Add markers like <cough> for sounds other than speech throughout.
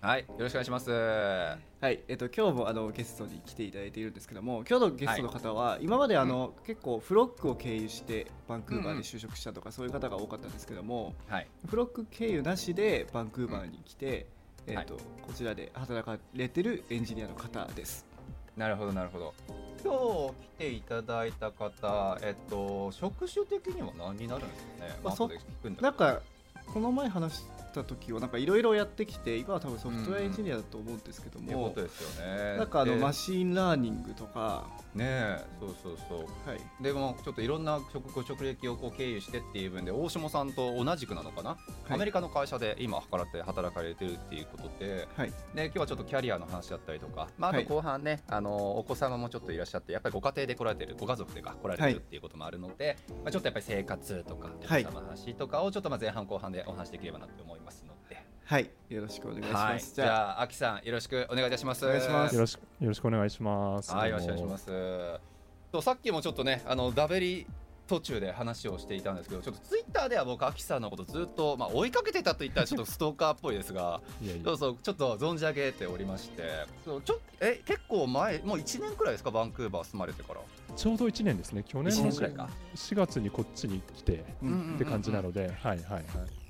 はいよろしくお願いします。うはいえっと今日もあのゲストに来ていただいているんですけども今日のゲストの方は、今まであの、結構フロックを経由してバンクーバーで就職したとか、そういう方が多かったんですけどもはい。フロック経由なしでバンクーバーに来て、えっとはこちらで働かれてるエンジニアの方です。なるほどなるほど。今日来ていただいた方えっと職種的には何になるんですかね、まあ後で聞くんだけど。なんかこの前話した時はなんかいろいろやってきて今は多分ソフトウェアエンジニアだと思うんですけどっていうも、ことですよね。なんかあので machine learning とか、ねえそうそうそう。はい、でもちょっといろんな職ご職歴をこう経由してっていう分で大島さんと同じくなのかな、はい。アメリカの会社で今働いて働かれてるっていうことではい、で今日はちょっとキャリアの話だったりとか、まあ、あとはい。後半ね、あのお子様もちょっといらっしゃってやっぱりご家庭で来られてるご家族でが来られてはい。るっていうこともあるので、まあ、ちょっとやっぱり生活とかお子はい。様の話とかをちょっとまあ前半後半でお話しできればなと思いますので、はい、よろしくお願いしはい、ます。じゃあ秋さんよろしくお願いいたします。お願いしますよろしくよろしくお願いします。。はい、よろしくお願いしますす。とさっきもちょっとね、あのダベリ途中で話をしていたんですけど、ちょっとツイッターでは僕、アキさんのことずっと、まあ、追いかけてたと言ったらちょっとストーカーっぽいですが、いやいやそうそう、ちょっと存じ上げておりまして、そうちょえ結構前、もう1年くらいですか、バンクーバー住まれてから。ちょうど1年ですね。去年一の年くらいか4月にこっちに来てうんって感じなので、はいはいはい。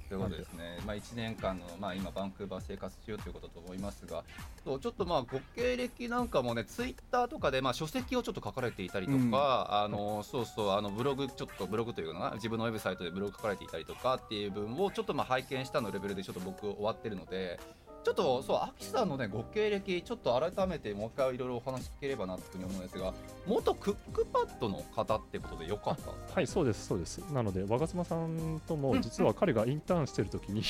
ということですね、まあ、1年間の、まあ、今、バンクーバー生活中ということだと思いますが、ちょっとまあご経歴なんかもね、ツイッターとかでまあ書籍をちょっと書かれていたりとか、うん。あのそうそうあのブログ、ちょっとブログというのかな、自分のウェブサイトでブログ書かれていたりとかっていう部分をちょっとまあ拝見したのレベルでちょっと僕、終わってるので、ちょっとそう、アキさんのね、ご経歴、ちょっと改めてもう一回いろいろお話聞ければなというふうに思うんですが、元クックパッドの方ってことでよかった？はい、そうです、そうです。なので、若妻さんとも、実は彼がインターンしてるときに、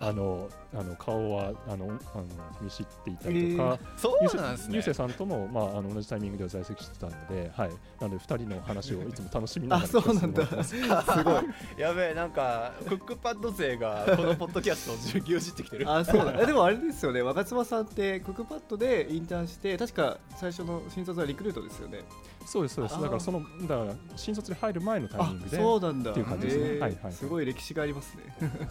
あの、あの顔は、あの、あの見知っていたりとか、そうゆうせなんですね。ゆうせいさんとも、まあ、あの同じタイミングでは在籍してたので、はい、なので、二人の話をいつも楽しみながらあそうなんだす <laughs> すごい。やべえなんかクックパッド勢がこのポッドキャストを牛耳ってきてるあ、そうだ。えでもあれですよね。若妻さんってクックパッドでインターンして、確か最初の新卒はリクルートですよね。そうです、そうです。だから、その、だから、新卒に入る前のタイあミング、で。そうなんだ。っていう感じですねへーはいはいすごい歴史がありますね。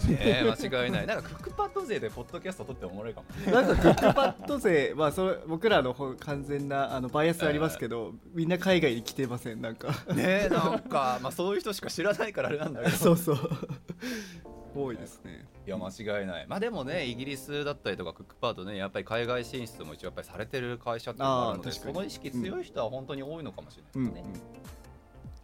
<laughs> え間違いないなんかクックパッド勢でポッドキャスト撮っておもろいかも <laughs> なんかクックパッド勢、まあそれ僕らのほ完全なあのバイアスありますけど、みんな海外に来てませんなんか。ねえなんかまあそういう人しか知らないからあれなんだけど <laughs> そうそう。多いですね。いや間違いない。まあでもねイギリスだったりとかクックパッドねやっぱり海外進出も一応やっぱりされてる会社っていうのがあるのであー確かに。その意識強い人は本当に多いのかもしれうん、ないですね、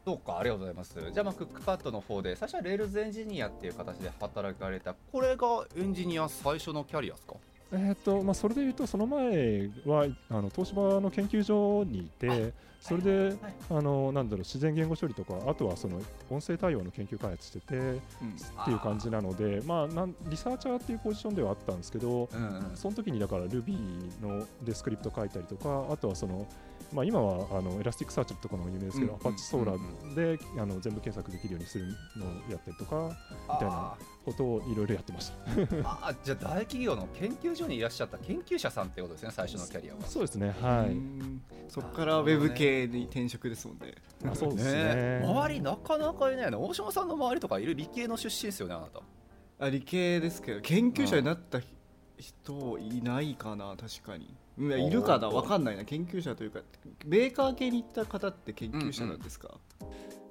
そうかありがとうございます。じゃあまあクックパッドの方で最初は Rails エンジニアっていう形で働かれた。これがエンジニア最初のキャリアですか？えーとまあ、それでいうと、その前はあの東芝の研究所にいて、それで、あのなんだろう自然言語処理とか、あとはその音声対応の研究開発しててうん。っていう感じなので、まあ、なんリサーチャーっていうポジションではあったんですけど、その時にだから Ruby のでスクリプト書いたりとか、あとはその、まあ、今はあの Elasticsearch とかのが有名ですけど、うん Apache ソーラーであの全部検索できるようにするのをやったりとか、みたいなことをいろいろやってました。<laughs> あーじゃあ大企業の研究所にいらっしゃった研究者さんってことですね最初のキャリアはそうですね、はい。うんそこからウェブ系に転職ですもんね。あそうですねね。周りなかなかいないの大島さんの周りとかいる理系の出身ですよねあなたあ理系ですけど研究者になった人いないかな確かに。うんいるかなおーわかんないな。研究者というかメーカー系に行った方って研究者なんですか、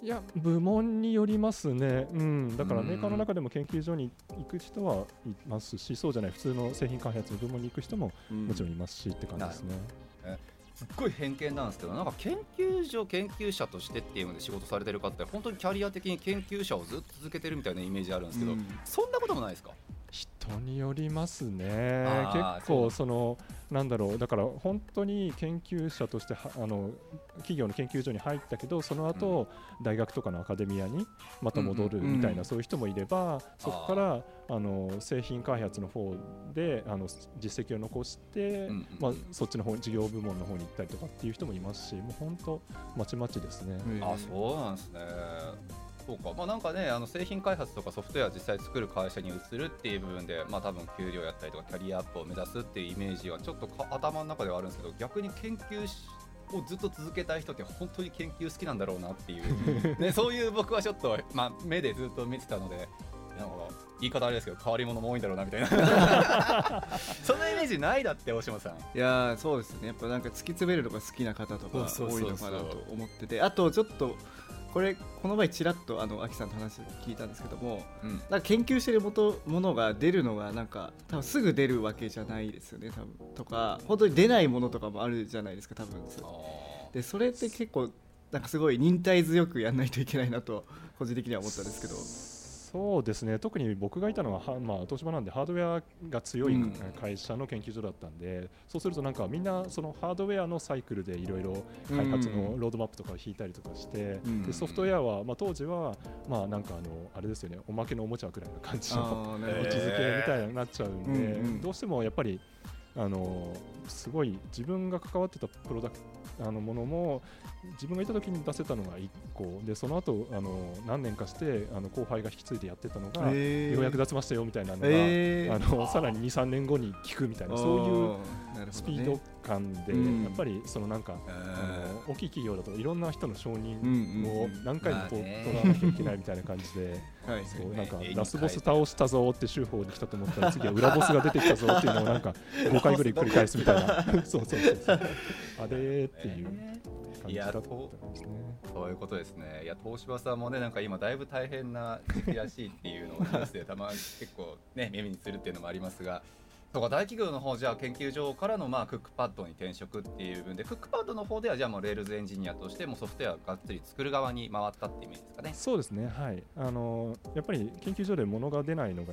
いや部門によりますね、うん、だからうんメーカーの中でも研究所に行く人はいますし、そうじゃない普通の製品開発の部門に行く人もうん。もちろんいますしって感じですね。すっごい偏見なんですけどなんか研究所研究者としてっていうので仕事されてる方って本当にキャリア的に研究者をずっと続けてるみたいなイメージあるんですけど、うん。そんなこともないですか？人によりますね。結構そのなんだろうだから本当に研究者としてはあの企業の研究所に入ったけどその後、大学とかのアカデミアにまた戻るうんうんみたいな、うんそういう人もいればそこからあの製品開発の方であの実績を残して、うんうん。まあ、そっちの方事業部門の方に行ったりとかっていう人もいますしもう本当まちまちですね。あそうなんですねそうか。まあなんかねあの製品開発とかソフトウェア実際作る会社に移るっていう部分でまあ多分給料やったりとかキャリアアップを目指すっていうイメージはちょっとか頭の中ではあるんですけど逆に研究しをずっと続けたい人って本当に研究好きなんだろうなっていう、<laughs> ね、そういう僕はちょっと、まあ、目でずっと見てたのでなんか言い方あれですけど変わり者も多いんだろうなみたいな。<laughs> そのイメージないだって大島さん。いやーそうですね。やっぱなんか突き詰めるのが好きな方とか多いのかなと思っててあとちょっとこれこの前ちらっとあの秋さんと話を聞いたんですけどもうん。なんか研究してるもとものが出るのがなんか多分すぐ出るわけじゃないですよね多分。とか本当に出ないものとかもあるじゃないですか多分あでそれって結構なんかすごい忍耐強くやんないといけないなと個人的には思ったんですけどそうですね。特に僕がいたのは、はまあ、東芝なんでハードウェアが強いうん。会社の研究所だったんで、そうするとなんかみんなそのハードウェアのサイクルでいろいろ開発のロードマップとかを引いたりとかして、うん。でソフトウェアは、まあ、当時はまあなんかあのあれですよね。おまけのおもちゃくらいの感じの位置づけみたいになっちゃうんで、うんうん。どうしてもやっぱりあのすごい自分が関わってたプロダクあのものも自分がいた時に出せたのが1個。でその後あの何年かしてあの後輩が引き継いでやってたのが、ようやく出せましたよみたいなのが、あのさらに23年後に聞くみたいなそういうスピード感で、うん。やっぱりそのなんか、えあの大きい企業だといろんな人の承認をうん何回も取らなきゃいけないみたいな感じで。はい。そうなんかラスボス倒したぞって週報に来たと思ったら次は裏ボスが出てきたぞっていうのをなんか <laughs> 5回ぐらい繰り返すみたいな。<laughs> そうそうそうそう。あれーっていう感じだったんですね。そういうことですね。いや、東芝さんもね、なんか今だいぶ大変な時期らしいっていうのをニュースでたまに結構ね、耳にするっていうのもありますが、そうか、大企業の方じゃあ研究所からのまあクックパッドに転職っていう部分で、クックパッドの方ではじゃあもう Rails エンジニアとしてもうソフトウェアをがっつり作る側に回ったっていうイメージですかね。そうですね、はい、あのやっぱり研究所で物が出ないのが、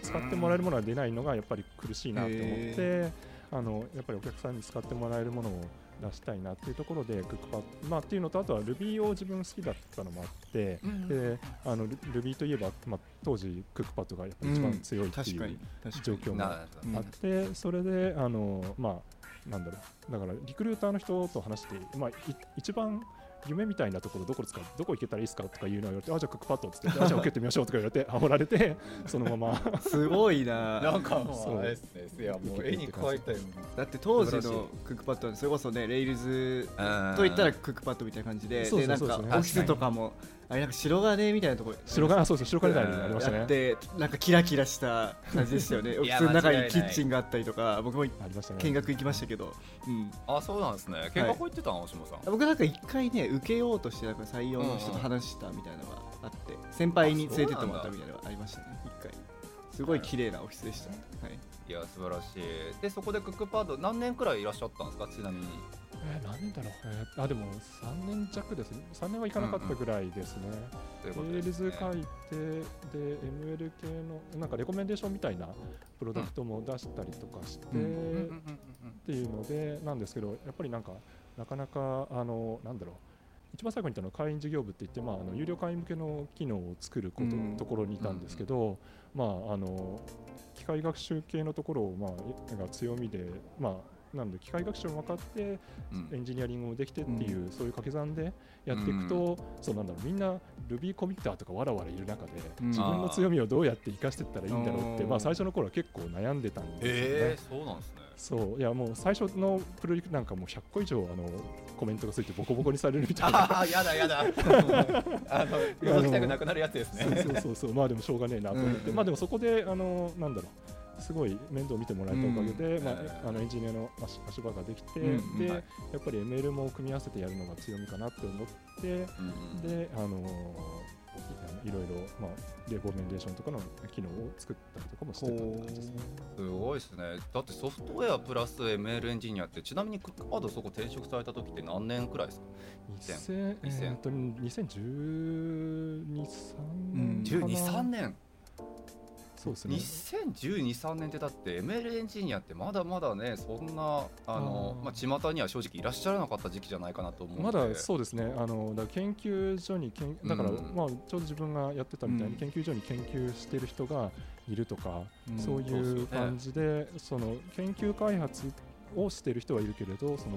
使ってもらえるものが出ないのがやっぱり苦しいなと思って、あのやっぱりお客さんに使ってもらえるものを出したいなっていうところで、クックパッド、まあ、っていうのと、あとは Ruby を自分好きだったのもあって、であの Ruby といえば、まあ、当時、クックパッドがやっぱり一番強いっていう状況もあって、それで、あのまあ、なんだろう、だからリクルーターの人と話して、まあ、い一番夢みたいなところどこですか？どこ行けたらいいですか？とか言うのを言われてあじゃあクックパッドっつってあじゃあ受けてみましょうとか言われて <laughs> 煽られてそのまま。すごいな。な。んかもそううあれですね。いやもう絵に描いたようだって当時のクックパッドはそれこそねレイルズな。といったらクックパッドみたいな感じでそうでなんかオフィスとかもあれなんか白金みたいなところ。白金？あそうそう白金台になりましたね。やってなんかキラキラした感じでしたよね。オフィスの中にキッチンがあったりとか僕もありましたね。見学行きましたけど、うん、あ、そうなんですね。見学行ってたの、大島さん。僕なんか一回ね受けようとしてなんか採用の人と話したみたいなのがあって先輩に連れてってもらったみたいなのがありましたね。一回。すごい綺麗なオフィスでした、はい、いや、素晴らしい。で、そこでクックパッド何年くらいいらっしゃったんですか、ちなみに。えー何年だろう、えーあでも3年弱ですね。3年はいかなかったぐらいですね、ということ Rails 書いてで ML 系のなんかレコメンデーションみたいなプロダクトも出したりとかして、うん。うんうんうんうんっていうのでなんですけどやっぱりなんかなかなかあのなんだろう。一番最後に言ったのは会員事業部って言って、まあ、あの有料会員向けの機能を作ること、うん。ところにいたんですけど、まああの機械学習系のところを、まあ、が強みで、まあ、なので機械学習も分かってうん。エンジニアリングもできてっていう、そういう掛け算でやっていくと、そうなんだろうみんな Ruby コミッターとかわらわらいる中で、うん。自分の強みをどうやって生かしていったらいいんだろうって、まあ、最初の頃は結構悩んでたんですよね。えー、そうなんですね。そういやもう最初のプロジェクトなんかもう100個以上あのコメントがついてボコボコにされるみたいな。ああ、やだやだ。<laughs> あの、覗きたくなくなるやつですね。そうそうそうまあでもしょうがねえなと思って、うんうん。まあでもそこであのなんだろうすごい面倒見てもらえたおかげで、うんまあ、あのエンジニアの足足場ができて、うんうん。で、はい。やっぱり ML も組み合わせてやるのが強みかなって思って、であのいろいろ、まあ、レコメンデーションとかの機能を作ったりとかもしてたって感じですね。すごいですね。だってソフトウェアプラス ML エンジニアって、ちなみにクックパッドそこ転職された時って何年くらいですか？2000えーっと2012、3うん年かな。12、3年。そうですね。2012、3年ってだって ML エンジニアってまだまだねそんなあのまあ巷には正直いらっしゃらなかった時期じゃないかなと思うのまでだそうですね、あのだから研究所にけん、だから、うんまあ、ちょうど自分がやってたみたいに、うん。研究所に研究してる人がいるとか、うんそういう感じで、その研究開発をしてる人はいるけれど、その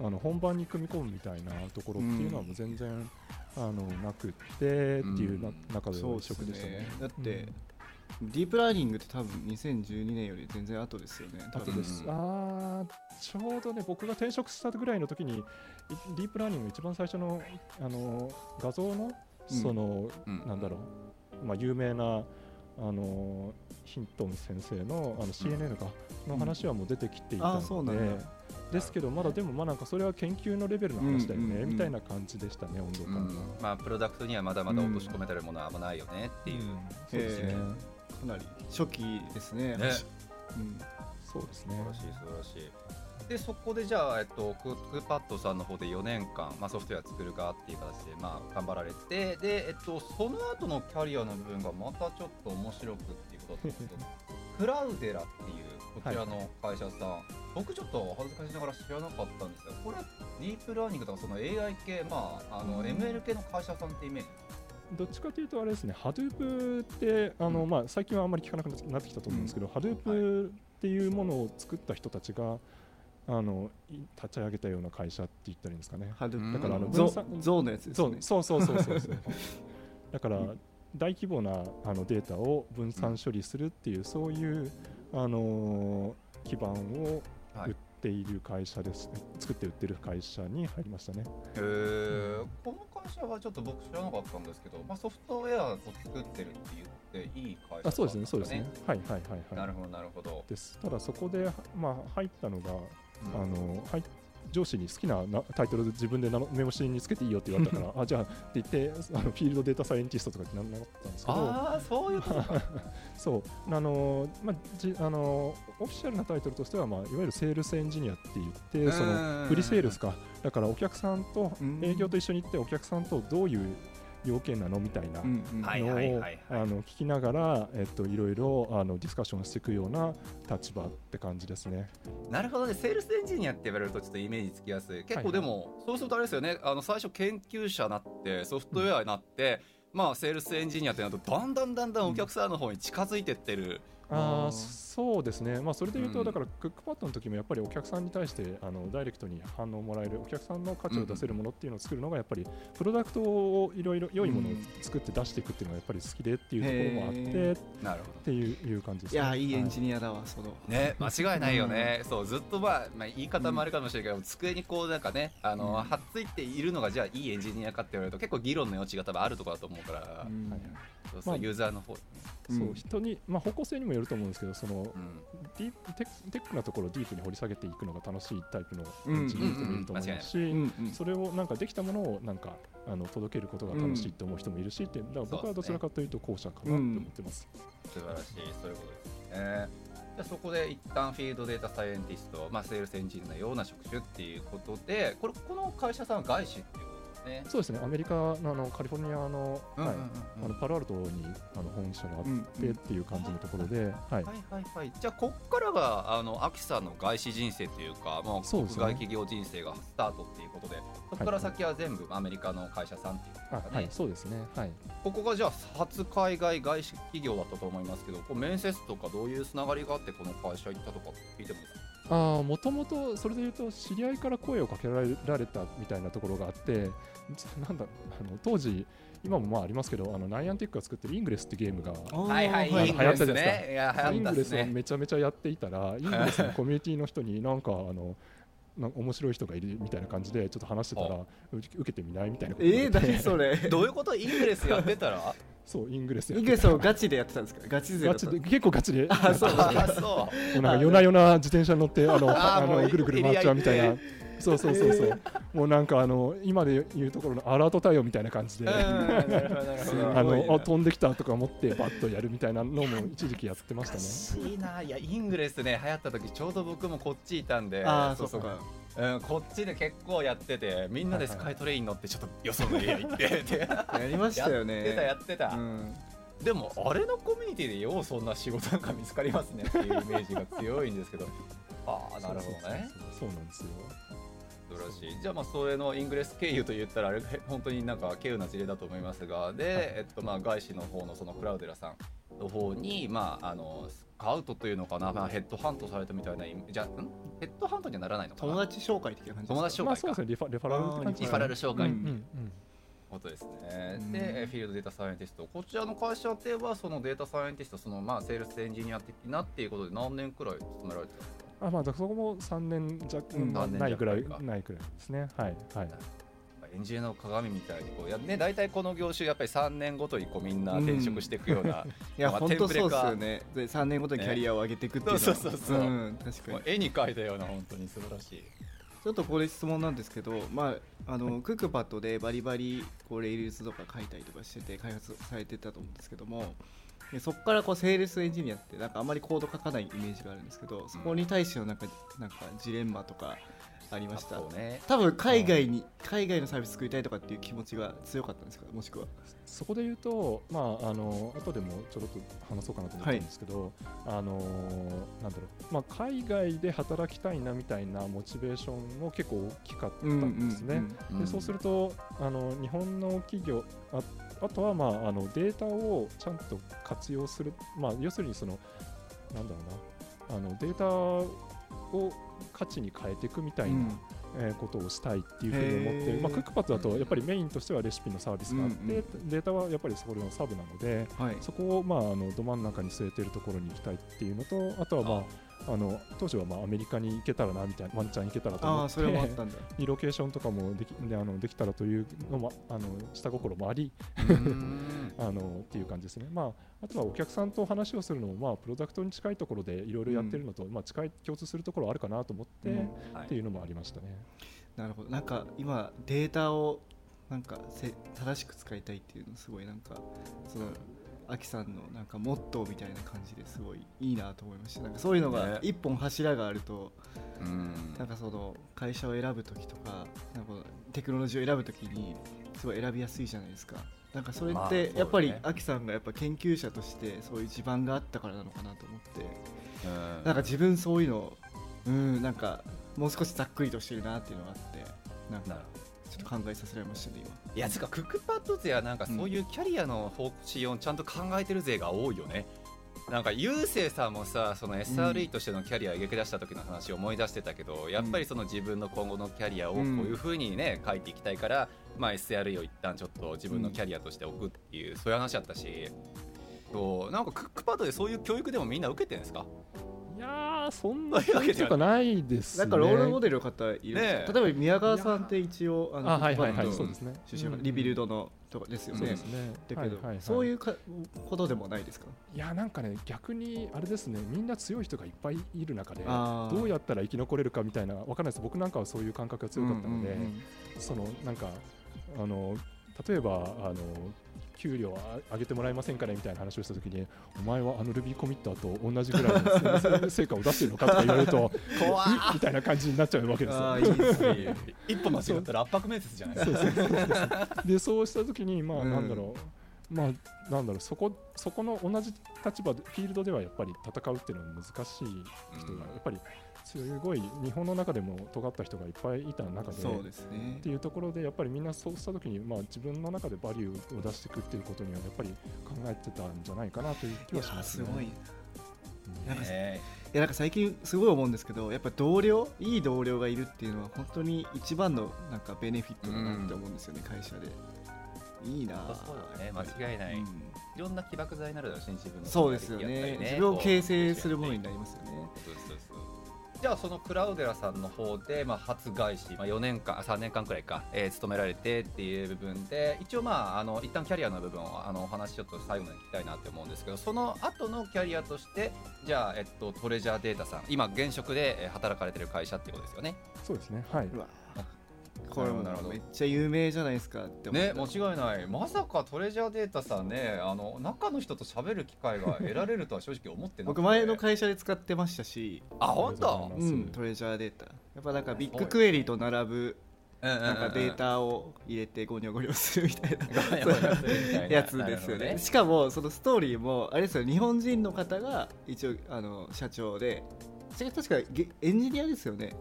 うん。あの本番に組み込むみたいなところっていうのはもう全然、あのなくってっていうな、中でね。だって、ディープラーニングって多分2012年より全然後ですよね。多分あとです、うんあーちょうどね、僕が転職したぐらいの時に、いディープラーニング一番最初のあの画像の、うん。その、うん。なんだろう、まあ、有名なあのヒントン先生のあの CNN か、の話はもう出てきていたので、なんだ。ですけど、まだでも、まあなんかそれは研究のレベルの話だよね、みたいな感じでしたね、温度感が。うん。まあプロダクトにはまだまだ落とし込めてるものはあんまないよねっていう、そうですね。へ。かなり初期ですね。ね。うん。そうですね。素晴らしい素晴らしい。でそこでじゃあ、えっと、ククーパッドさんの方で4年間、まあ、ソフトウェア作るかっていう形で、まあ、頑張られてで、えっと、その後のキャリアの部分がまたちょっと面白くっていうことだったんですけど <laughs> クラウデラっていうこちらの会社さん、僕ちょっと恥ずかしながら知らなかったんですがこれディープラーニングとかその AI 系、まあ、あのうん。ML 系の会社さんってイメージどっちかというとあれですね、Hadoop ってあの、うん。まあ、最近はあんまり聞かなくなってきたと思うんですけど、Hadoop っていうものを作った人たちがあのい立ち上げたような会社って言ったらいいんですかね。ハドうんだからあのゾウのやつですね。そうそうそうそうそう <laughs> だからうん大規模なあのデータを分散処理するっていう、そういう、あのー基盤をはい売っている会社ですね、作って売ってる会社に入りましたね。へー。この会社はちょっと僕知らなかったんですけど、まあ、ソフトウェアを作ってるって言っていい会社あそうですね、そうですね。はいはいはいはい。なるほどなるほど、ですただそこで、まあ、入ったのが、うんあのはい上司に好きななタイトルで自分でメモ紙につけていいよって言われたから、<laughs> あじゃあって言ってあの field data scientist とかって名乗ったんですけど、ああそういうことか。<laughs> そう。あのまあじあのオフィシャルなタイトルとしては、まあ、いわゆるセールスエンジニアって言って、そのプリセールスか、だからお客さんとうん。営業と一緒に行って、お客さんとどういう要件なの？みたいなのをはいはいはいあの聞きながら、えっと、いろいろあのディスカッションしていくような立場って感じですね。なるほどね。セールスエンジニアって言われるとちょっとイメージつきやすい？結はい。構でも、そうするとあれですよね。あの最初研究者になってソフトウェアになって、まあセールスエンジニアってなるとだんだんだんだんお客さんの方に近づいてってる、ああそうですね、まあ、それで言うと、うん。だからクックパッドの時もやっぱりお客さんに対してあのダイレクトに反応をもらえる、お客さんの価値を出せるものっていうのを作るのが、やっぱりプロダクトをいろいろ良いものを作って出していくっていうのがやっぱり好きでっていうところもあってなるほど。てい。ういう感じですいやいいエンニジニアだわその。ね、間違いないよね、そうずっと、まあ、まあ言い方もあるかもしれないけど、机にこうなんかねあの、うん。はっついているのがじゃあいいエンジニアかって言われると結構議論の余地が多分あるところだと思うから、うん。はいまあユーザーの方に、そう人に、まあ、方向性にもよると思うんですけど、そのうん。 deep tech tech なところをディープに掘り下げていくのが楽しいタイプのエンジニアの人もいると思いますし、うん。うん。それをなんかできたものをなんかあの届けることが楽しいと思う人もいるしって、だから僕はどちらかというと後者かなと思ってます。素晴らしい。そういうことですね。じゃあそこで一旦 field data scientist、まあ、セールスエンジニアのような職種っていうことでこれこの会社さんは外資っていうですね。そうですね、アメリカのあのカリフォルニアの,、パロアルトにあの本社があっうんてっていう感じのところで、はい。はいはいはい。じゃあこっからがあのアキさんの外資人生というか、まあ、国外企業人生がスタートっていうことでそこから先は全部アメリカの会社さんっていうかね、あはい、そうですね、はい、ここがじゃあ初海外外資企業だったと思いますけどこう面接とかどういうつながりがあってこの会社行ったとか聞いてもいいですか？あもともとそれで言うと、知り合いから声をかけられられたみたいなところがあって、じなんだあの当時、今もまあありますけど、あの Niantic が作ってる Ingress ってゲームが、はいはい、はい。 Ingress 流行ったじゃないね。いや、流 Ingress を。めちゃめちゃやっていたら、<laughs> Ingress のコミュニティの人になんか、あの、なんか面白い人がいるみたいな感じでちょっと話してたら受けてみないみたいなこと言えー、何それ。どういうこと？ Ingress やってたら？そう Ingress や Ingress をガチでやってたんですか？ガチ勢だったガチで結構ガチで。あ <laughs> そう。あそう。もうなんか夜な夜な自転車に乗ってあのあのぐるぐる回っちゃうみたいな。そうそうそうそう。もうなんかあの今で言うところのアラート対応みたいな感じで。<laughs> あね。のあ飛んできたとか思ってバッとやるみたいなのも一時期やってましたね。いいな、いや、イングレスね、流行った時、ちょうど僕もこっちいたんで。ああそうかうん、こっちで結構やってて、みんなでスカイトレイン乗って、ちょっとよそのエリア行ってって。<laughs> ややりましたよね。ってた、やってた。うん。でもあれのコミュニティでようそんな仕事なんか見つかりますねっていうイメージが強いんですけど。<laughs> ああなるほどね。そうなんですよ。素晴らしい。じゃあまあそれの Ingress 経由と言ったらあれ本当になんか稀有な事例だと思いますが。で、えっとまあ外資の方のその Cloudera さんの方にまああのスカウトというのかな、まあ、ヘッドハントされたみたいなじゃあん？ヘッドハントにはならないのかな？友達紹介的な感じ友達紹介か、まあそうですね。リファレファラルって感じリファラル紹介。うんうん。うんことですね。うん。で、え field data scientist、こちらの会社では、そのデータサイエンティスト、そのまあセールスエンジニア的なっていうことで、何年くらい勤められてるんですか？あまあそこも3年弱、うん。まあ3年ないぐらいないくらいですね。はいはいエンジニアの鏡みたいにこうや、ね、大体この業種、やっぱり3年ごとにこうみんな転職していくような、いやまあ本当そうですテンプレ化よね。で3年ごとにキャリアを上げていくっていうのは。そうそうそうそう。ん。確かに。絵に描いたような、本当に素晴らしい。ちょっとこれ質問なんですけど、まあ、あのクックパッドでバリバリこうレイルズとか書いたりとかしてて開発されてたと思うんですけどもでそこからこうセールスエンジニアってなんかあんまりコード書かないイメージがあるんですけどそこに対してのなんかなんかジレンマとかありました。ね。多分海外に海外のサービス作りたいとかっていう気持ちが強かったんですか？もしくは。そこで言うと、まあ、あの後でもちょろっと話そうかなと思ったんですけど、あのなんだろう、まあ、海外で働きたいなみたいなモチベーションも結構大きかったんですね。うん。でそうするとあの日本の企業ああとは、まあ、あのデータをちゃんと活用する、まあ、要するにそのなんだろうな。あのデータを価値に変えていくみたいな、えーことをしたいっていうふうに思って、まあ、クックパッドだとやっぱりメインとしてはレシピのサービスがあって、データはやっぱりそこのサブなのではい。そこを、まあ、あのど真ん中に据えてるところに行きたいっていうのとあとは、まあ、あの当時は、まあ、アメリカに行けたらなみたいなワンチャン行けたらと思ってリ <laughs> ロケーションとかもできであのできたらというのもあの下心もありうん。<laughs> あのっていう感じですね、まあ、あとはお客さんと話をするのも、まあ、プロダクトに近いところでいろいろやってるのと、まあ、近い共通するところあるかなと思って、うん。はい。っていうのもありましたね。なるほど。なんか今データをなんかせ正しく使いたいっていうのすごいなんかそのアキさんのなんかモットーみたいな感じですごいいいなと思いました。なんかそういうのがね。一本柱があると、うん。なんかその会社を選ぶ時とかなんかテクノロジーを選ぶ時にすごい選びやすいじゃないですか。なんかそれってやっぱりアキさんがやっぱ研究者としてそういう地盤があったからなのかなと思って。うん。なんか自分そういうのうんなんかもう少しざっくりとしてるなっていうのがあって。なんかなるちょっと考えさせられましたね今。いやつうかクックパッド勢はなんかそういうキャリアの方針をちゃんと考えてる勢が多いよね。なんかゆうせいさんもさその SRE としてのキャリアを描き出した時の話を思い出してたけど、やっぱりその自分の今後のキャリアをこういうふうにね書いていきたいから、まあ SRE を一旦ちょっと自分のキャリアとして置くっていう、そういう話だったし。そうなんかクックパッドでそういう教育でもみんな受けてるんですか？いやーそんなわけではとかないですね。なんかロールモデルの方いるんですか、ねえ。例えば宮川さんって一応あのあはいはいはい。そうですね。出身リビルドのとこですよね。そうですね。だけど、はいはいはい。そういうかことでもないですか？いやなんかね逆にあれですね。みんな強い人がいっぱいいる中でどうやったら生き残れるかみたいなわかんないです。僕なんかはそういう感覚が強かったので、うんうんうん。そのなんかあの例えばあの給料上げてもらえませんかね？みたいな話をしたときにお前はあのルビーコミッターと同じぐらいの成果を出してるのかとか言われると <laughs> みたいな感じになっちゃうわけですよ。いいですね。一歩間違ったら圧迫面接じゃないですか。そうしたときにまあうん。なんだろう、まあなんだろう。そこそこの同じ立場でフィールドではやっぱり戦うっていうのは難しい人がやっぱりすごい日本の中でも尖った人がいっぱいいた中でそうですね。っていうところでやっぱりみんなそうした時にまあ自分の中でバリューを出していくっていうことにはやっぱり考えてたんじゃないかなという気はしますね。すごい。うん。なんかねいやなんか最近すごい思うんですけどやっぱ同僚いい同僚がいるっていうのは本当に一番のなんかベネフィットだなって思うんですよね、会社で。いいなそうだね間違いない、うん。いろんな起爆剤になるだろうしね自分のそうですよやっぱりね自分を形成するものにななりますよね。そうそうそうじゃあそのクラウデラさんの方で、まあ、初外資、まあ、4年間3年間くらいか、えー勤められてっていう部分で一応まああの一旦キャリアの部分をあのお話ちょっと最後まで聞きたいなって思うんですけどその後のキャリアとしてじゃあ、えっと、トレジャーデータさん今現職でえー働かれてる会社ってことですよね。そうですね。はい。これもなるほど。めっちゃ有名じゃないですかって思ね間違いない。まさかトレジャーデータさんねあの中の人と喋る機会が得られるとは正直思ってなくて。僕前の会社で使ってましたし、あ本当？うん、トレジャーデータやっぱなんかビッグクエリと並ぶなんかデータを入れてゴニョゴニョするみたいな。やつですよね。しかもそのストーリーもあれですよ日本人の方が一応あの社長で。それ確かゲエンジニアですよね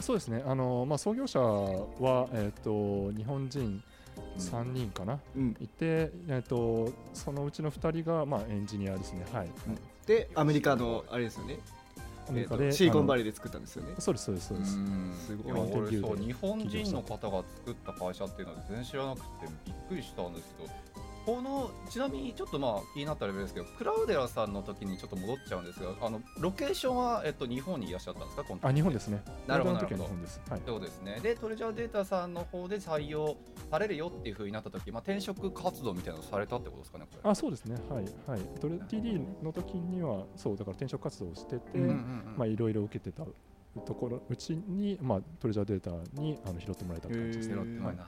そうですね、あのまあ、創業者は、えー、と日本人3人かな、うん。いて、えー、とそのうちの2人が、まあ、エンジニアですね、はい、でアメリカのあれですよね。アメリカで、えーとシリコンバレレーで作ったんですよね。そうです、そうです、そうです。すごい。俺そう日本人の方が作った会社っていうのは全然知らなくてびっくりしたんですけどこのちなみにちょっとまあ気になったレベルですけどクラウデラさんの時にちょっと戻っちゃうんですがあのロケーションは、えっと、日本にいらっしゃったんですか？この時あ、日本ですね。なるほどなるほど日本です。はい。そうですねでトレジャーデータさんの方で採用されるよっていうふうになった時、まあ、転職活動みたいなのをされたってことですかねこれあ、そうですね。はい。はい。トレ TD の時には、そう、だから転職活動をしてて、いろいろ受けてたところ、うちに、まあ、トレジャーデータにあの拾ってもらえたって感じですね。なる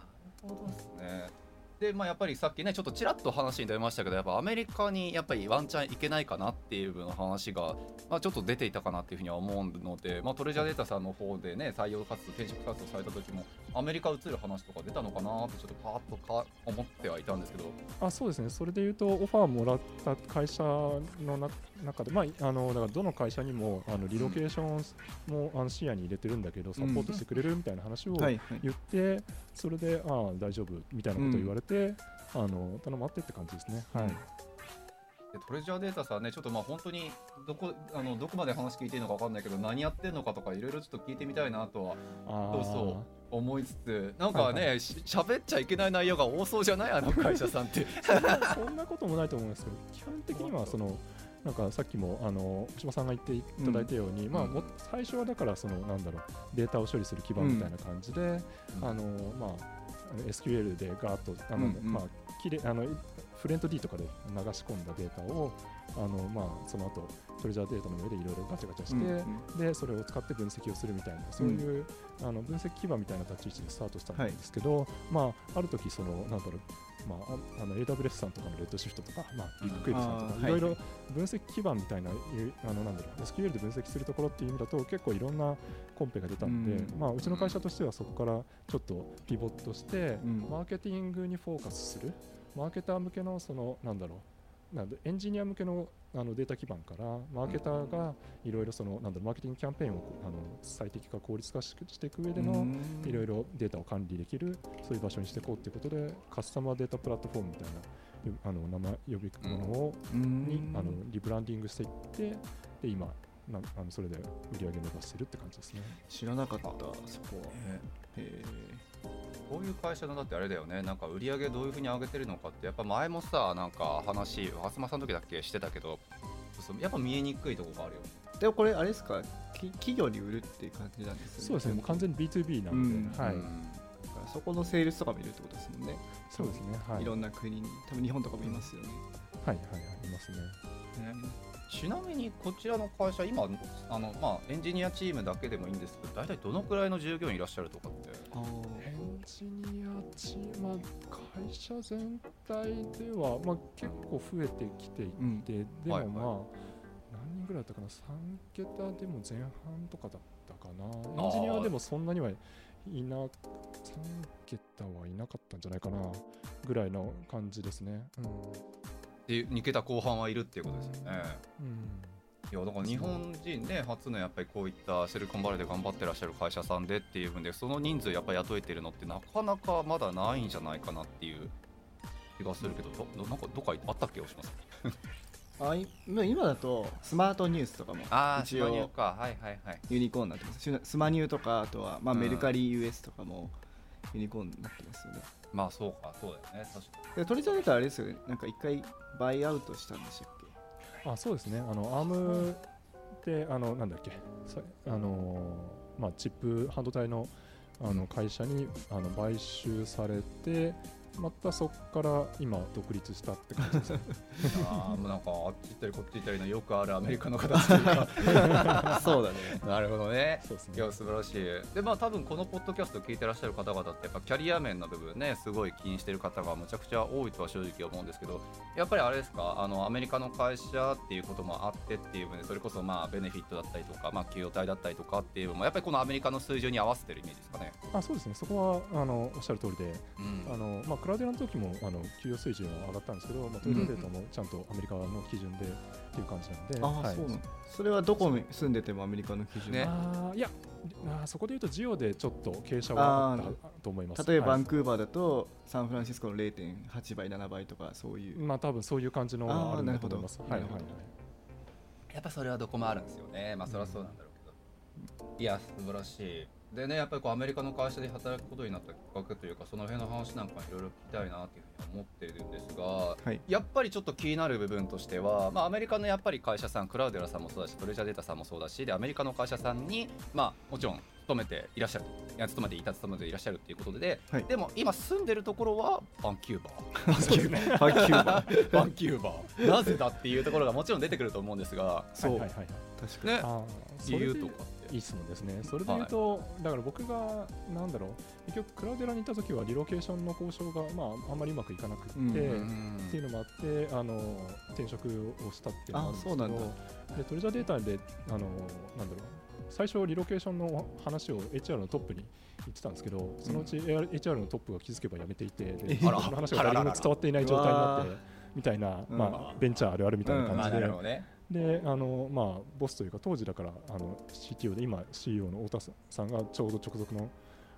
ほどですね。でまあ、やっぱりさっきねちょっとちらっと話に出ましたけどやっぱアメリカにやっぱりワンチャンいけないかなっていうの話が、まあ、ちょっと出ていたかなっていうふうには思うので、まあ、トレジャーデータさんの方でね採用活動転職活動された時もアメリカ移る話とか出たのかなってちょっとパーッとか思ってはいたんですけど。あそうですね、それでいうと、オファーもらった会社の中中で、まあ、<laughs> あのだからどの会社にもあのリロケーションも、あの視野に入れてるんだけど、サポートしてくれるみたいな話を言って、それで、ああ、大丈夫みたいなことを言われて、あの頼まってって感じですね。はい、でトレジャーデータさんねちょっとまあ本当にどこあのどこまで話聞いていいのか分かんないけど何やってんのかとかいろいろちょっと聞いてみたいなとはそうそう思いつつなんかね、はいし喋っちゃいけない内容が多そうじゃない？あの会社さんって。<laughs> そんなこともないと思うんですけど、基本的にはその、なんかさっきもあの星間さんが言っていただいたように、まあ、うんも最初はだからそのなんだろうデータを処理する基盤みたいな感じで、うん。あのまあ、SQL でガーッとあの、うんうん。まあ、きれあのフレント D とかで流し込んだデータをあの、まあ、その後トレジャーデータの上でいろいろガチャガチャして、うんでそれを使って分析をするみたいなそういう、あの分析基盤みたいな立ち位置でスタートしたんですけど、まあ、ある時そのなんだろうまあ、ああの AWS さんとかのレッドシフトとか、まあ、ビッグクエリさんとか、いろい。ろ分析基盤みたいな、あのなんだろう SQL で分析するところっていう意味だと、結構いろんなコンペが出たんで、うん。まあ、うちの会社としてはそこからちょっとピボットして、うん。マーケティングにフォーカスする、マーケター向けのそのなんだろうなんでエンジニア向けのあのデータ基盤からマーケターがいろいろそのなんだろうマーケティングキャンペーンをあの最適化効率化ししていく上でのいろいろデータを管理できるそういう場所にしていこうということでカスタマーデータプラットフォームみたいなよあの名前呼びものを、にあのリブランディングしていってで今なあのそれで売り上げ伸ばしてるって感じですね。知らなかったそこは。へこういう会社のだってあれだよね。なんか売り上げどういうふうに上げてるのかって。やっぱ前もさなんか話東さんの時だっけしてたけどやっぱ見えにくいとこがあるよね。えでもこれあれですか？き企業に売るっていう感じなんですよそうですね、も。う完全に B2B なので、うん。はい、うんだからそこのセールスとか見るってことですもんね、そうですね、はい、い、ろんな国に多分日本とかもいますよね、はい、はい、はい、いますね。ちなみにこちらの会社今あの、まあ、エンジニアチームだけでもいいんですけど大体どのくらいの従業員いらっしゃるとかって？エンジニアチーム、まあ、会社全体では、まあ、結構増えてきていて、うん。でもまあ、はい。はい何人ぐらいだったかな、3桁でも前半とかだったかな、エンジニアでもそんなにはいな、3桁はいなかったんじゃないかなぐらいの感じですね。うんで2桁後半はいるっていうことですよね。うん。いやだから日本人ね初のやっぱりこういったシリコンバレーで頑張ってらっしゃる会社さんでっていう分でその人数やっぱり雇えてるのってなかなかまだないんじゃないかなっていう気がするけどどどなんかどっかあったっけおしますあい今今だとスマートニュースとかもああ一応ユニコーンになってます。スマニューとかあとは、まあ、うん。メルカリ US とかもユニコーンになってますよね、まあそうかそうだよね確かでトレジャーデータあれですよねなんか一回バイアウトしたんでしたっけ？あそうですね、あのアームって、あのなんだっけ、さあのまあ、チップ半導体のあの会社にあの買収されて、またそこから今独立したって感じですね。<laughs> あーもうなんかあっち行ったりこっち行ったりのよくあるアメリカの形というか。<laughs> そうだね。<laughs> なるほどね。そうですね。いや素晴らしい。でまあ多分このポッドキャスト聞いてらっしゃる方々ってやっぱキャリア面の部分ねすごい気にしてる方がむちゃくちゃ多いとは正直思うんですけどやっぱりあれですか？あのアメリカの会社っていうこともあってっていう部分でそれこそまあベネフィットだったりとかまあ給与体だったりとかっていうのもやっぱりこのアメリカの水準に合わせてるイメージですかね？あそうですね。そこはあのおっしゃる通りでうん。あの、まあ、クラウデラの時もあの給与水準は上がったんですけど、まあ、トイレデータもちゃんとアメリカの基準でっていう感じなんで、ああ、はい。そうなのそれはどこに住んでてもアメリカの基準、ね。いやあーそこで言うとジオでちょっと傾斜はあったと思います。例えばバはい。ンクーバーだとサンフランシスコの0.8倍7倍とかそういう、まあ多分そういう感じのはあるんだと思います。あーなるほど。はいはい。はいやっぱそれはどこもあるんですよね。まあそれはそうなんだろうけど。いや、素晴らしい。でね、やっぱりこうアメリカの会社で働くことになったきっかけというか、その辺の話なんかいろいろ聞きたいなっていうふうに思っているんですが、はい。やっぱりちょっと気になる部分としては、まあ、アメリカのやっぱり会社さん、クラウデラさんもそうだし、トレジャーデータさんもそうだし、でアメリカの会社さんに、まあ、もちろん勤めていらっしゃる、いや勤めていた、勤めていらっしゃるっていうことで、はい。でも今住んでるところはバンキューバー。そうですねバンキューバー。バンキューバー。なぜだっていうところがもちろん出てくると思うんですが、そう、はいはいはい。はい確かに。ね、理由とか。いい質問ですね。それで言うと、だから僕が、なんだろう、結局、 Cloudera にいた時は、 relocation の交渉が、まあ、あんまりうまくいかなくって、うんっていうのもあって、あの転職をしたっていうのもあるんですけど、で Treasure Data で、あのなんだろう、最初、 relocation の話を HR のトップに言ってたんですけど、そのうち HR のトップが気づけば辞めていて、でその話が誰にも伝わっていない状態になって。みたいな、うん。まあ、ベンチャーあるあるみたいな感じで。であのまあボスというか当時だからあの CTO で今 CEO の太田さんがちょうど直属の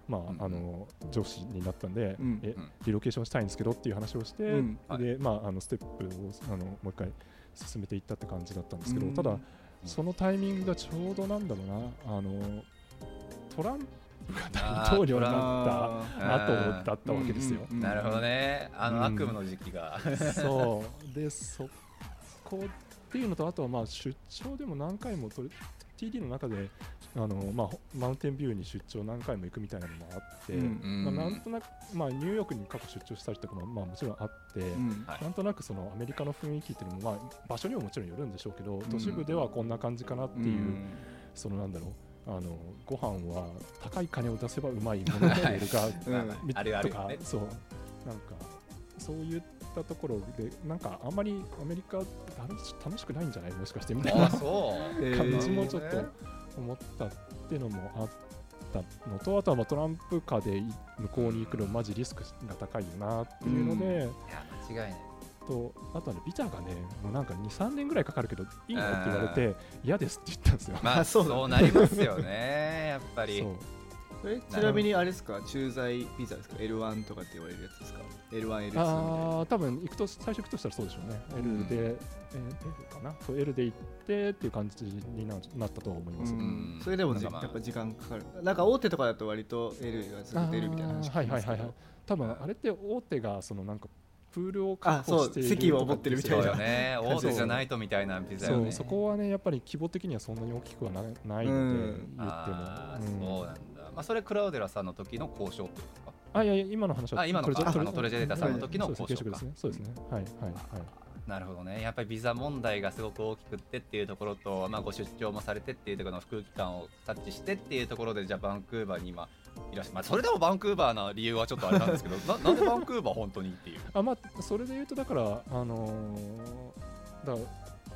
まあ、うんうん。あの上司になったんで、うんえうん。リロケーションしたいんですけどっていう話をして、うん。はい。でまああのステップをあのもう一回進めていったって感じだったんですけど、うんただそのタイミングがちょうどなんだろうなあのトランプが大統領になったあ後だったわけですよ。うんうん。なるほどね。あの、うん。悪夢の時期が。そう。でそこっていうのとあとはまあ出張でも何回もと TD の中であの、まあ、マウンテンビューに出張何回も行くみたいなのもあって、うんまあ、なんとなく、まあ、ニューヨークに過去出張したりとかも、まあ、もちろんあって、うん。はい。なんとなくそのアメリカの雰囲気っていうのも、まあ、場所にももちろんよるんでしょうけど、都市部ではこんな感じかなっていう、うん。そのなんだろうあのご飯は高い金を出せばうまいものが出るが、うんみあるあるとかね。そう。なんかそういったところでなんかあんまりアメリカ楽しくないんじゃない？もしかしてみたいな <laughs> 感じもちょっと思ったっていうのもあったのとあとはまあトランプ下で向こうに行くのマジリスクが高いよなっていうので、いや、間違いない。とあとはねビザがねもうなんか23年ぐらいかかるけどいいのって言われて嫌ですって言ったんですよ。まあ、あそうそうなりますよね。やっぱりそう。それちなみにあれですか？駐在ビザですか？L1 とかって言われるやつですか？L1、L2 みたああ多分行くと最初行くとしたらそうでしょうね、ん。L で、えー L かな？そう L で行ってっていう感じにななったと思います、ううん。ん。それでもじなんかまあ。やっぱ時間かかる。なんか大手とかだと割と L がずっと出るみたいな話はいはいはいはい。多分あれって大手がそのなんかプールを確保しているあそう席を持ってるみたいな。ね。大手じゃないとみたいなビザよね。そうそこはねやっぱり規模的にはそんなに大きくはなないので、うん。言っても、ああ、うんそうなんだ。まあ、それクラウデラさんの時の交渉ってことですか。あいやいや今の話はあ今のああのトレジャーデータさんの時の交渉か現職ですねそうですねはいはいはいなるほどね。やっぱりビザ問題がすごく大きくってっていうところと、まあ、ご出張もされてっていうところの空気感をタッチしてっていうところで、じゃあバンクーバーに今いらっしゃる。まあ、それでもバンクーバーの理由はちょっとあれなんですけど、な <laughs> なんでバンクーバー本当にっていう。あまあそれで言うとだからあのーだ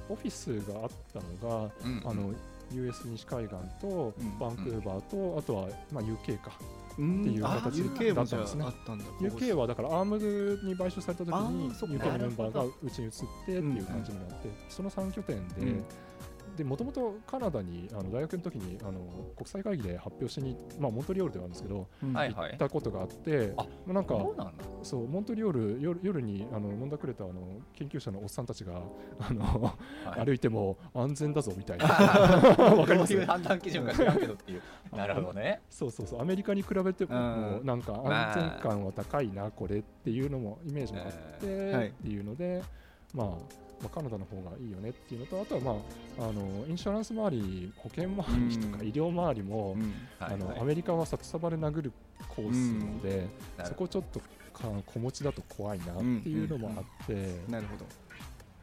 オフィスがあったのがうんあの US 西海岸とうんバンクーバーと、あとは、まあ、UK か。うん。っていうあ形だったんですね。UK はだからアームズに買収された時に UK のメンバーがうちに移ってっていう感じになって、その3拠点で、うんでもともとカナダにあの大学の時にあの国際会議で発表しに、まあ、モントリオールではあるんですけど、うん。はいはい。行ったことがあって、あまあなんかそうなんだ。そうモントリオール夜夜にあの飲んだくれたあの研究者のおっさんたちがあの、はい。歩いても安全だぞみたいな。<laughs> かります？どういう判断基準か知らんけどっていう。なるほどね。そうそうそう。アメリカに比べてもうん。なんか安全感は高いなこれっていうのもイメージもあって、はい。っていうので、まあ、まあカナダの方がいいよねっていうのとあとは、まあ、あのインシュランス周り保険周りとかうん。医療周りも、うん。あのアメリカは札束で殴るコースなので、うん。そこちょっとか子持ちだと怖いなっていうのもあって、なるほど。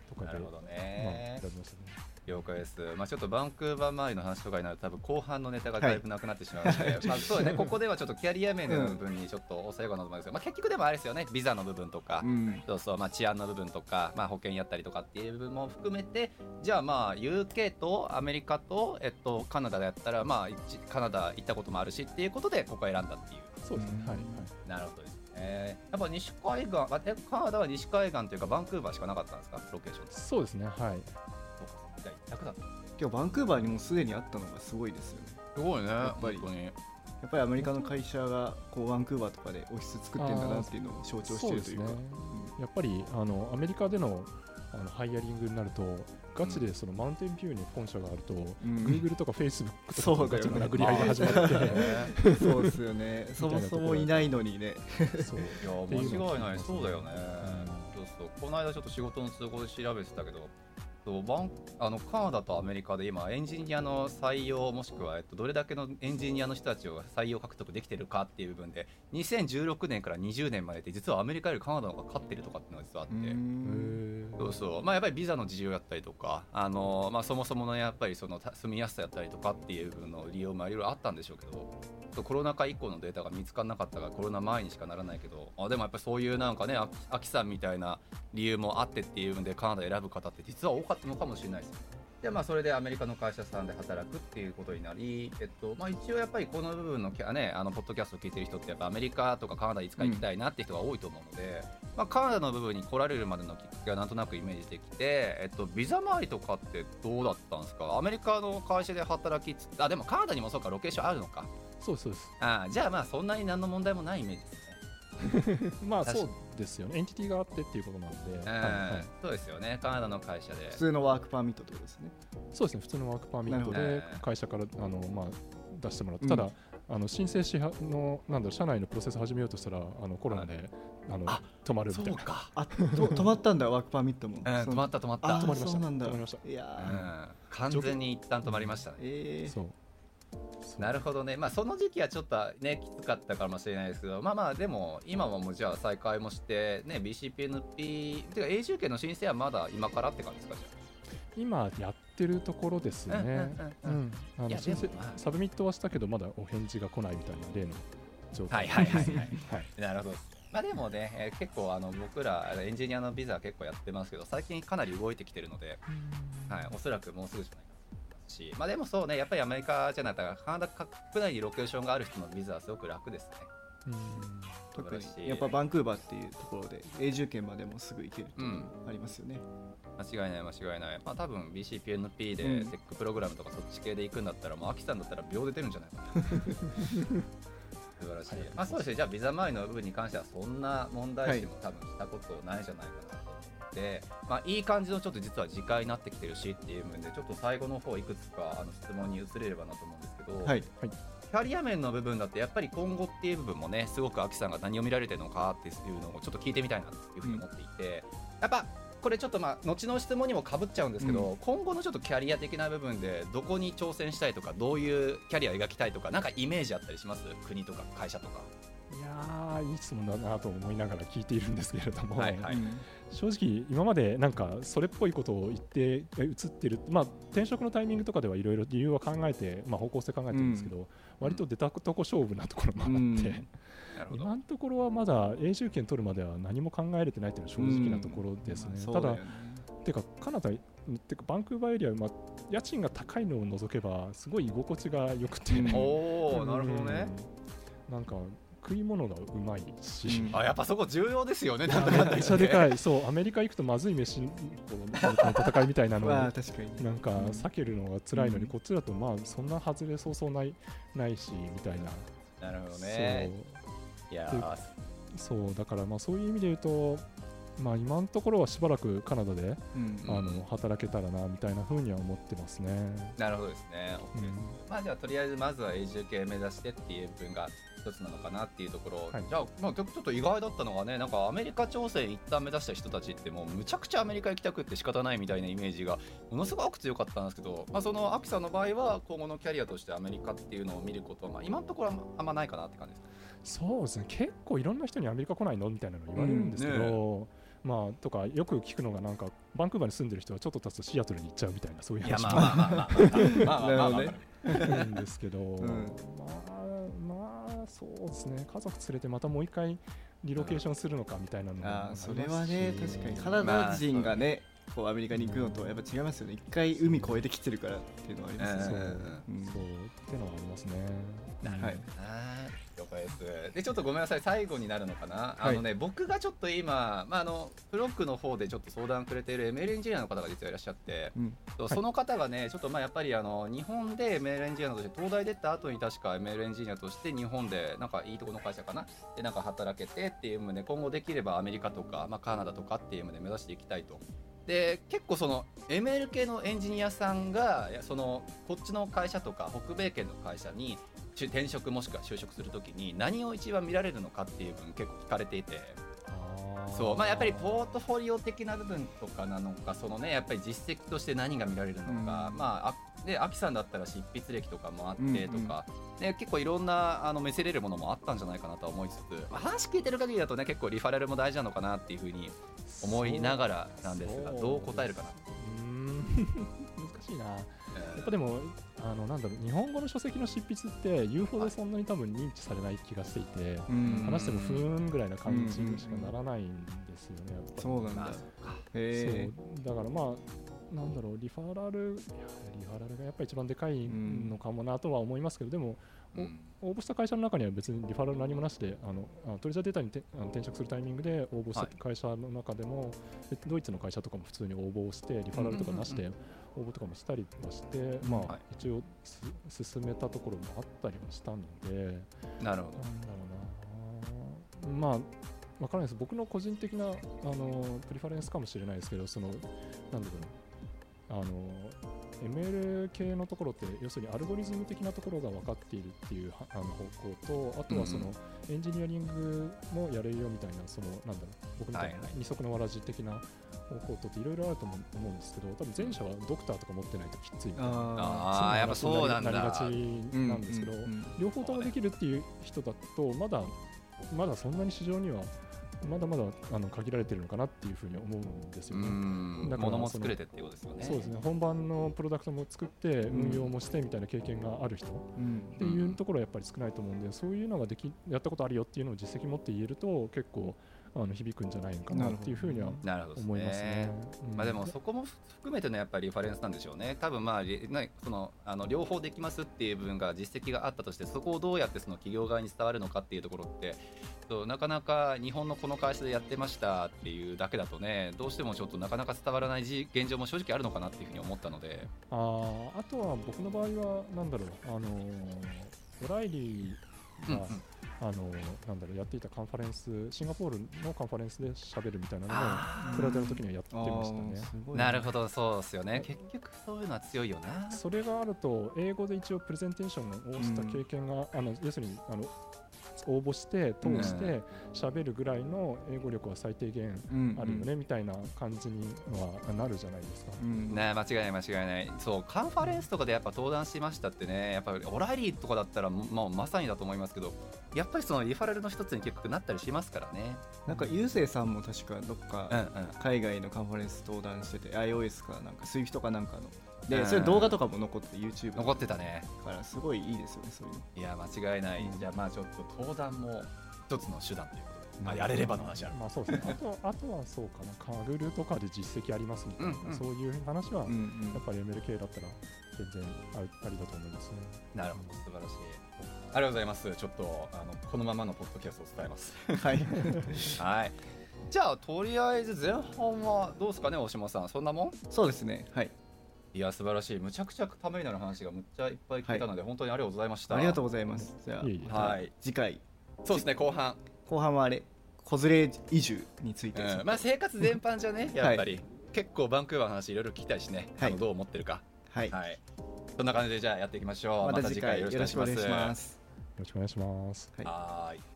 とかで、なるほどまあ、ね選びましたね。了解です、まあ、ちょっとバンクーバー周りの話とかになると多分後半のネタがだいぶなくなってしまうので、<laughs> まあそうね、ここではちょっとキャリア面での部分にちょっと抑えようかなと思うんですけど、まあ、結局でもあれですよね。ビザの部分とか、うん。そうそう、まあ、治安の部分とか、まあ、保険やったりとかっていう部分も含めてじゃあまあ UK とアメリカと、えっと、カナダでやったら、まあ、一カナダ行ったこともあるしっていうことでここ選んだっていう。そうですね、はい、はい。なるほどですね。やっぱ西海岸カナダは西海岸というかバンクーバーしかなかったんですか？ロケーションそうですね、はい。そうかじゃあ楽だった。今日バンクーバーにもすでにあったのがすごいですよね。すごいねやっぱり。本当に。やっぱりアメリカの会社がこうバンクーバーとかでオフィス作ってんだなっていうのを象徴してるというか。そうですね。やっぱりあのアメリカでのあのハイアリングになると、ガチでそのマウンテンビューに本社があると、ん。Google とか Facebook とかそうだよね。ガチの殴り合いが始まって、そうですよね。そもそもいないのにね。そう。いや間違いない。そうだよね、うんそうそうこの間ちょっと仕事の都合で調べてたけどそうバンあのカナダとアメリカで今エンジニアの採用もしくは、えっと、どれだけのエンジニアの人たちを採用獲得できてるかっていう部分で2016年から20年までで実はアメリカよりカナダの方が勝ってるとかっていうのが実はあって。そうそう。まあ、やっぱりビザの事情やったりとか、あのまあ、そもそものやっぱりそのた住みやすさやったりとかっていう部分の利用もいろいろあったんでしょうけどコロナ禍以降のデータが見つからなかったからコロナ前にしかならないけどあでもやっぱりそういうなんかねあ秋さんみたいな理由もあってっていう部分でカナダ選ぶ方って実は多かったのかもしれないですよでまあ、それでアメリカの会社さんで働くっていうことになり、えっとまあ、一応やっぱりこの部分のキャ、ね、あのポッドキャストを聞いてる人ってやっぱアメリカとかカナダいつか行きたいなって人が多いと思うので、まあ、カナダの部分に来られるまでのきっかけがなんとなくイメージできて、えっと、ビザ周りとかってどうだったんですか？アメリカの会社で働きつつあでもカナダにもそうかロケーションあるのかそうですそうです。あじゃあまあそんなに何の問題もないイメージですね。<laughs> まあそうですよね。 entity があってっていうことなんで、うん。はいはい。そうですよね。カナダの会社で。普通のワークパーミットってことですね。そうですね。普通のワークパーミットで会社からあのまあ出してもらって、うん。ただあの申請しはのなんだろう社内のプロセス始めようとしたらあのコロナであのあ止まるみたいな。か、あと止まったんだワークパーミットも、止まった止まった。あ止まりました。そうなんだ。止まりました。いやうーん、完全に一旦止まりましたね。えー。そう。なるほどね、まあ、その時期はちょっとねきつかったかもしれないですけど、まあまあ、でも今はもうじゃあ再開もして、ね、 BC PNP、てか永住権の申請はまだ今からって感じですか、じ今やってるところですね。うんあの申請 submit はしたけどまだお返事が来ないみたいな例の状態。はいはいはいはい。はい。ゃなるほど。まあでもね、えー結構あの僕らエンジニアのビザ結構やってますけど、最近かなり動いてきてるので、はい、おそらくもうすぐじゃないかし、まあでもそうね、やっぱりアメリカじゃなくて、カナダ国内にロケーションがある人のビザはすごく楽ですね。うん。特にやっぱバンクーバーっていうところで永住権までもすぐ行けるっていうのもありますよね、間違いない間違いない。まあ多分 BCPNP でうん。テックプログラムとかそっち系で行くんだったら、もう秋さんだったら秒で出るんじゃないかな。<laughs> 素晴らしい。まあそうですね、じゃあビザ周りの部分に関してはそんな問題視も多分したことないじゃないかな。とて、まあいい感じのちょっと実は時間になってきてるしっていう部分で、ちょっと最後の方いくつかあの質問に移れればなと思うんですけど、はい。キャリア面の部分だってやっぱり今後っていう部分もねすごく秋さんが何を見られてるのかっていうのをちょっと聞いてみたいなっていうふうに思っていて、やっぱこれちょっとまあ後の質問にもかぶっちゃうんですけど、う今後のちょっとキャリア的な部分でどこに挑戦したいとかどういうキャリアを描きたいとかなんかイメージあったりします？国とか会社とか。いやーいい質問だなと思いながら聞いているんですけれども、はいはい。うん正直今までなんかそれっぽいことを言ってえ映ってるまあ転職のタイミングとかではいろいろ理由は考えて、まあ、方向性考えてるんですけど、割と出たとこ勝負なところもあって、うん。今のところはまだ永住権取るまでは何も考えれてないというのは正直なところですね。ただそうだよね。てかカナダてかバンクーバーエリアは、まあ、家賃が高いのを除けばすごい居心地が良くて、うん。おおなるほどね。うん。なんか食い物がうまいし、うん。あやっぱそこ重要ですよね。なんだめかんだ言って。っちゃでかい。そうアメリカ行くとまずい飯この戦いみたいなの。をなんかうん。避けるのが辛いのに、うん。こっちだとまあそんな外れそうそうないないしみたいな、なるほどね。いやー。そうそうだからまあそういう意味で言うとまあ今のところはしばらくカナダで、うんあの働けたらなみたいな風には思ってますね。なるほどですね。うん。まあじゃあとりあえずまずは永住権目指してっていう部分が一つなのかなっていうところ、はい、じゃあ、まあ、ちょっと意外だったのはねなんかアメリカ挑戦一旦目指した人たちってもうむちゃくちゃアメリカ行きたくって仕方ないみたいなイメージがものすごく強かったんですけど、まあ、そのアキさんの場合は今後のキャリアとしてアメリカっていうのを見ることは、今のところあんまないかなって感じですそうですね。結構いろんな人にアメリカ来ないのみたいなの言われるんですけど。うん。ねまあ、とかよく聞くのがなんかバンクーバーに住んでる人はちょっと経つとシアトルに行っちゃうみたいなそういう話もあるんですけど、うん、まあ、まあそうですね。家族連れてまたもう一回リロケーションするのかみたいなのもあそれはね確かに。カナダ人がね、こうアメリカに行くのとはやっぱ違いますよね。一回海越えてきてるからっていうのはありますそう、よね、そう。うん。ってのはありますね。なるほどはい了解です。でちょっとごめんなさい。最後になるのかな、あのね僕がちょっと今、まあ、あのフロックの方でちょっと相談くれている ML エンジニアの方が実はいらっしゃって、うん。その方がねちょっとまあやっぱりあの日本で ML エンジニアとして東大出た後に確か ML エンジニアとして日本でなんかいいところの会社かな？でなんか働けてっていうので今後できればアメリカとか、まあ、カナダとかっていうので目指していきたいと。で結構その ML 系のエンジニアさんがそのこっちの会社とか北米圏の会社に転職もしくは就職するときに何を一番見られるのかっていう分結構聞かれていて。そうまあやっぱりポートフォリオ的な部分とかなのかそのねやっぱり実績として何が見られるのか、うん。まああでアキさんだったら執筆歴とかもあってうんとか、で結構いろんなあの見せれるものもあったんじゃないかなとは思いつつ、まあ話聞いてる限りだとね結構リファレルも大事なのかなっていうふうに思いながらなんですがどう答えるかな。うーん。<laughs> 難しいな。やっぱでもあのなんだろう日本語の書籍の執筆って言うほどそんなに多分認知されない気がしていて、うん。話してもふーんぐらいな感じにしかならないんですよね。やっぱり。そうなんだ。まあそう。だからまあなんだろうリファラルいやリファラルがやっぱり一番でかいのかもなとは思いますけど、でもうん。応募した会社の中には別にリファラル何もなしであのあトレジャーデータにてあの転職するタイミングで応募したはい会社の中でも、でドイツの会社とかも普通に応募をしてリファラルとかなしで応募とかもしたりはして、まあはい。一応す進めたところもあったりはしたのでなるほなんだろうな。まあわからないです。僕の個人的なあのプリファレンスかもしれないですけどそのなんだろうな。あの ML 系のところって要するにアルゴリズム的なところが分かっているっていうはあの方向とあとはその、エンジニアリングもやれるよみたいなそのなんだろう僕みたいな二足のわらじ的な方向とっていろいろあると思思うんですけど多分前者はドクターとか持ってないときついみたいなあーやっぱそうなんだ。なりがちなんですけど、両方ともできるっていう人だとまだまだそんなに市場にはまだまだあの限られてるのかなっていうふうに思うんですうよね。ん。だから物も作れてっていうことですよね。そうですね。本番のプロダクトも作ってうん運用もしてみたいな経験がある人。っうん。ていうところはやっぱり少ないと思うんでそういうのができやったことあるよっていうのを実績持って言えると結構あの響くんじゃないのかなっていうふうにはなるほどです思いますね。うんまあでもそこも含めてのやっぱりリファレンスなんでしょうね。多分まあそのあの両方できますっていう部分が実績があったとしてそこをどうやってその企業側に伝わるのかっていうところってそうなかなか日本のこの会社でやってましたっていうだけだとねどうしてもちょっとなかなか伝わらないじ現状も正直あるのかなっていうふうに思ったので。あーあとは僕の場合はなんだろうあのーオライリーが、うんうんあのなんだろうやっていたカンファレンスシンガポールのカンファレンスで喋るみたいなのもあプラテの時にはやってましたね。ーなるほどそうですよね。結局そういうのは強いよな。それがあると英語で一応プレゼンテーションをした経験が、あの要するにあの応募して通して喋るぐらいの英語力は最低限あるよね、みたいな感じにはなるじゃないですか。うん。ね間違いない間違いない。そうカンファレンスとかでやっぱ登壇しましたってねやっぱりオライリーとかだったらもうまさにだと思いますけどやっぱりそのリファレルの一つに結局なったりしますからね。なんかゆうせいさんも確かどっうんかうん。海外のカンファレンス登壇してて iOS かなんか SWIFT かなんかのうん。でそれ動画とかも残って YouTube 残ってたね。からすごいいいですよねそういうの。いや間違いない、うん。じゃあまあちょっと登壇も一つの手段ということで、まあ、やれればの話ある。まあそうですね。あと <laughs> あとはそうかな、カグルとかで実績ありますみたいな、うんうん。そういう話は、やっぱり MLK だったら全然ありだと思いますね。なるほど。素晴らしい。ありがとうございます。ちょっとあのこのままのポッドキャストを伝えます。<laughs> はい。<laughs> はい。じゃあとりあえず前半はどうですかね大島さん。そんなもん？そうですね。はいいや素晴らしい。むちゃくちゃためになる話がむっちゃいっぱい聞いたので、本当にありがとうございました。ありがとうございます。じゃあはい。次回。そうですね後半、後半はあれ子連れ移住についてうん。まあ生活全般じゃねやっぱり、結構バンクーバーの話いろいろ聞きたいしね、はい。どう思ってるか。はい。はい。そんな感じでじゃあやっていきましょう。また次回よろしくお願いします。よろしくお願いします。はい。はーい